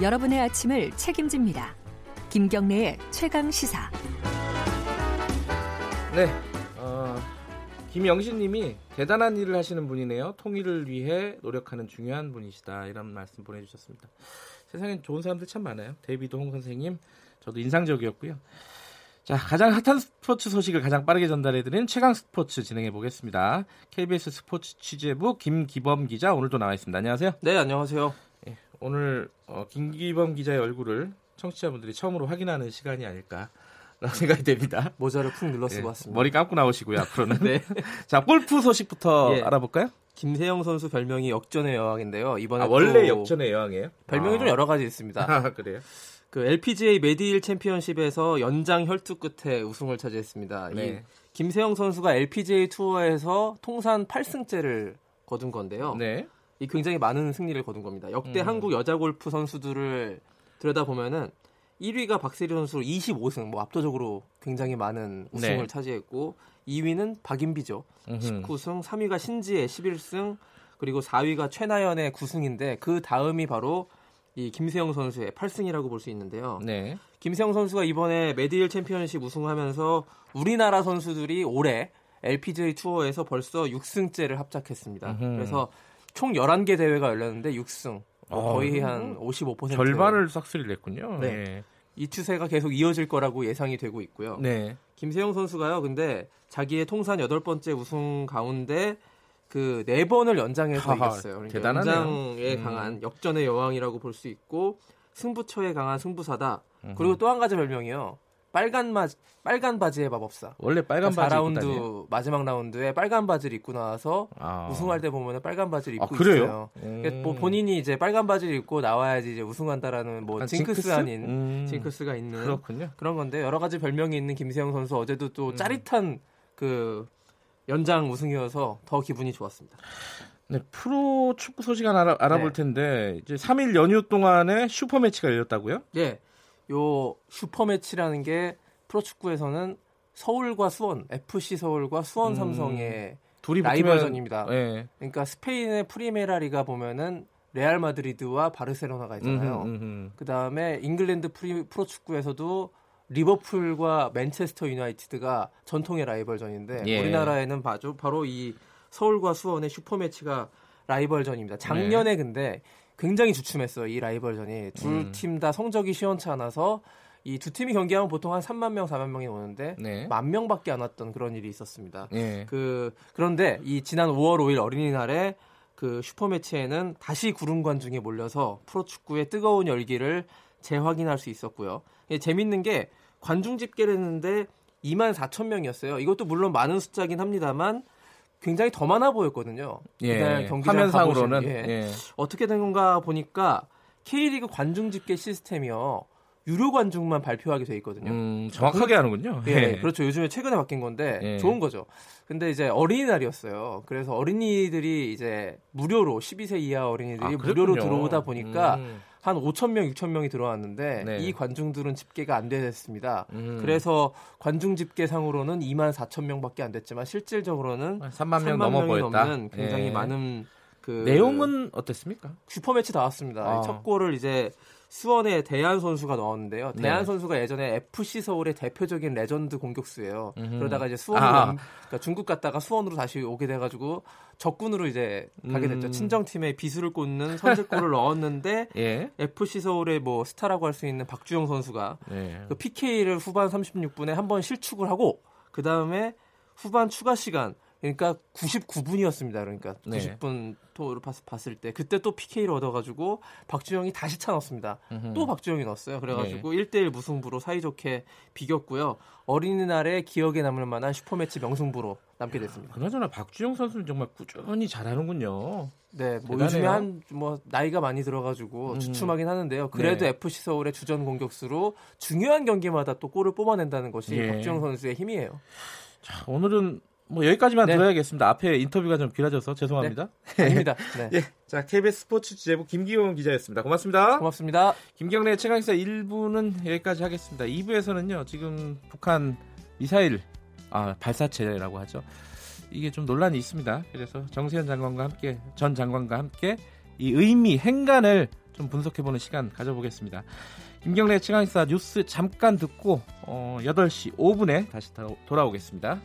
여러분의 아침을 책임집니다. 김경래의 최강 시사. 네, 어, 김영신님이 대단한 일을 하시는 분이네요. 통일을 위해 노력하는 중요한 분이시다. 이런 말씀 보내주셨습니다. 세상엔 좋은 사람들 참 많아요. 데이비드 홍 선생님, 저도 인상적이었고요. 자, 가장 핫한 스포츠 소식을 가장 빠르게 전달해드리는 최강 스포츠 진행해 보겠습니다. KBS 스포츠 취재부 김기범 기자 오늘도 나와 있습니다. 안녕하세요. 네, 안녕하세요. 예, 오늘 어, 김기범 기자의 얼굴을 청취자분들이 처음으로 확인하는 시간이 아닐까. 라고 생각이 됩니다. 모자를 푹 눌러 쓰고 예, 왔습니다. 머리 감고 나오시고요, 앞으로는. 네. 자, 골프 소식부터 예. 알아볼까요? 김세영 선수 별명이 역전의 여왕인데요. 이번에 아, 원래 또 역전의 여왕이에요? 별명이 아. 좀 여러 가지 있습니다. 아, 그래요? 그 LPGA 메디힐 챔피언십에서 연장 혈투 끝에 우승을 차지했습니다. 이 네. 김세영 선수가 LPGA 투어에서 통산 8승째를 거둔 건데요. 네. 이 굉장히 많은 승리를 거둔 겁니다. 역대 음. 한국 여자 골프 선수들을 들여다 보면은 1위가 박세리 선수로 25승, 뭐 압도적으로 굉장히 많은 우승을 네. 차지했고 2위는 박인비죠. 19승, 3위가 신지의 11승, 그리고 4위가 최나연의 9승인데 그 다음이 바로 이 김세영 선수의 8승이라고 볼 수 있는데요. 네. 김세영 선수가 이번에 메디힐 챔피언십 우승하면서 우리나라 선수들이 올해 LPGA 투어에서 벌써 6승째를 합작했습니다. 음흠. 그래서 총 11개 대회가 열렸는데 6승. 뭐 어, 거의 한55% 절반을 싹쓸이를 냈군요. 네. 이 추세가 계속 이어질 거라고 예상이 되고 있고요. 네. 김세영 선수가요. 근데 자기의 통산 여덟 번째 우승 가운데 그 네 번을 연장해서 하하, 이겼어요. 그러니까 대단하네요. 연장에 음. 강한 역전의 여왕이라고 볼 수 있고 승부처에 강한 승부사다. 그리고 또 한 가지 별명이요. 빨간 마 빨간 바지의 마법사. 원래 빨간 바지 입고 4라운드 다녀요? 마지막 라운드에 빨간 바지를 입고 나와서 아. 우승할 때 보면은 빨간 바지를 아, 입고 그래요? 있어요. 음. 그러니까 뭐 본인이 이제 빨간 바지를 입고 나와야지 이제 우승한다라는 뭐 아, 징크스, 징크스? 아닌 음. 징크스가 있는 그렇군요. 그런 건데 여러 가지 별명이 있는 김세영 선수 어제도 음. 또 짜릿한 그 연장 우승이어서 더 기분이 좋았습니다. 네, 프로 축구 소식 하나 알아, 알아볼 네. 텐데 이제 3일 연휴 동안에 슈퍼 매치가 열렸다고요? 예, 요 슈퍼 매치라는 게 프로축구에서는 서울과 수원, FC 서울과 수원 음. 삼성의 둘이 라이벌전입니다. 예. 그러니까 스페인의 프리메라 리가 보면은 레알 마드리드와 바르셀로나가 있잖아요. 음흠, 음흠. 그 다음에 잉글랜드 프리, 프로축구에서도 리버풀과 맨체스터 유나이티드가 전통의 라이벌전인데 예. 우리나라에는 바로, 바로 이 서울과 수원의 슈퍼매치가 라이벌전입니다. 작년에 근데 굉장히 주춤했어요. 이 라이벌전이 둘 음. 팀다 성적이 시원치 않아서 이 두 팀이 경기하면 보통 한 3만 명, 4만 명이 오는데 네. 만 명밖에 안 왔던 그런 일이 있었습니다. 예. 그 그런데 이 지난 5월 5일 어린이날에 그 슈퍼매치에는 다시 구름 관중이 몰려서 프로축구의 뜨거운 열기를 재확인할 수 있었고요. 예, 재밌는 게 관중 집계를 했는데 2만 4천 명이었어요. 이것도 물론 많은 숫자긴 합니다만 굉장히 더 많아 보였거든요. 예. 경기장 화면상으로는 예. 예. 어떻게 된 건가 보니까 K리그 관중 집계 시스템이요. 유료 관중만 발표하게 돼 있거든요. 음, 정확하게 하는군요. 예, 예. 그렇죠. 요즘에 최근에 바뀐 건데 예. 좋은 거죠. 근데 이제 어린이날이었어요. 그래서 어린이들이 이제 무료로 12세 이하 어린이들이 아, 무료로. 들어오다 보니까 음. 한 5천 명, 6천 명이 들어왔는데 네. 이 관중들은 집계가 안 됐습니다. 음. 그래서 관중 집계상으로는 2만 4천 명밖에 안 됐지만 실질적으로는 3만 명 3만 넘어 보였다. 넘는 굉장히 예. 많은 그 내용은 어땠습니까? 슈퍼매치 나왔습니다. 아. 첫 골을 이제 수원의 데얀 선수가 넣었는데요. 데얀 네. 선수가 예전에 FC 서울의 대표적인 레전드 공격수예요. 음흠. 그러다가 이제 수원으로 아. 옮- 그러니까 중국 갔다가 수원으로 다시 오게 돼가지고 적군으로 이제 가게 됐죠. 음. 친정팀에 비수를 꽂는 선제골을 넣었는데 예. FC 서울의 뭐 스타라고 할 수 있는 박주영 선수가 예. 그 PK를 후반 36분에 한 번 실축을 하고 그 다음에 후반 추가 시간 그러니까 99분이었습니다. 그러니까 네. 90분 토를 봤- 봤을 때 그때 또 PK를 얻어가지고 박주영이 다시 차 넣었습니다. 음흠. 또 박주영이 넣었어요. 그래가지고 네. 1대1 무승부로 사이좋게 비겼고요. 어린이날에 기억에 남을 만한 슈퍼매치 명승부로 남게 됐습니다. 그나저나 박주영 선수는 정말 꾸준히 잘하는군요. 네, 뭐 대단해요. 요즘에 한 뭐 나이가 많이 들어가지고 음. 주춤하긴 하는데요. 그래도 네. FC 서울의 주전 공격수로 중요한 경기마다 또 골을 뽑아낸다는 것이 예. 박주영 선수의 힘이에요. 자, 오늘은 뭐 여기까지만 네. 들어야겠습니다. 앞에 인터뷰가 좀 길어져서 죄송합니다. 아닙니다. 네. 예. 자, KBS 스포츠 지재부 김기용 기자였습니다. 고맙습니다. 고맙습니다. 김경래 최강기사 1부는 여기까지 하겠습니다. 2부에서는요, 지금 북한 미사일, 아, 발사체라고 하죠. 이게 좀 논란이 있습니다. 그래서 정세현 장관과 함께, 전 장관과 함께 이 의미, 행간을 좀 분석해 보는 시간 가져보겠습니다. 김경래 최강시사 뉴스 잠깐 듣고 어, 8시 5분에 다시 돌아오겠습니다.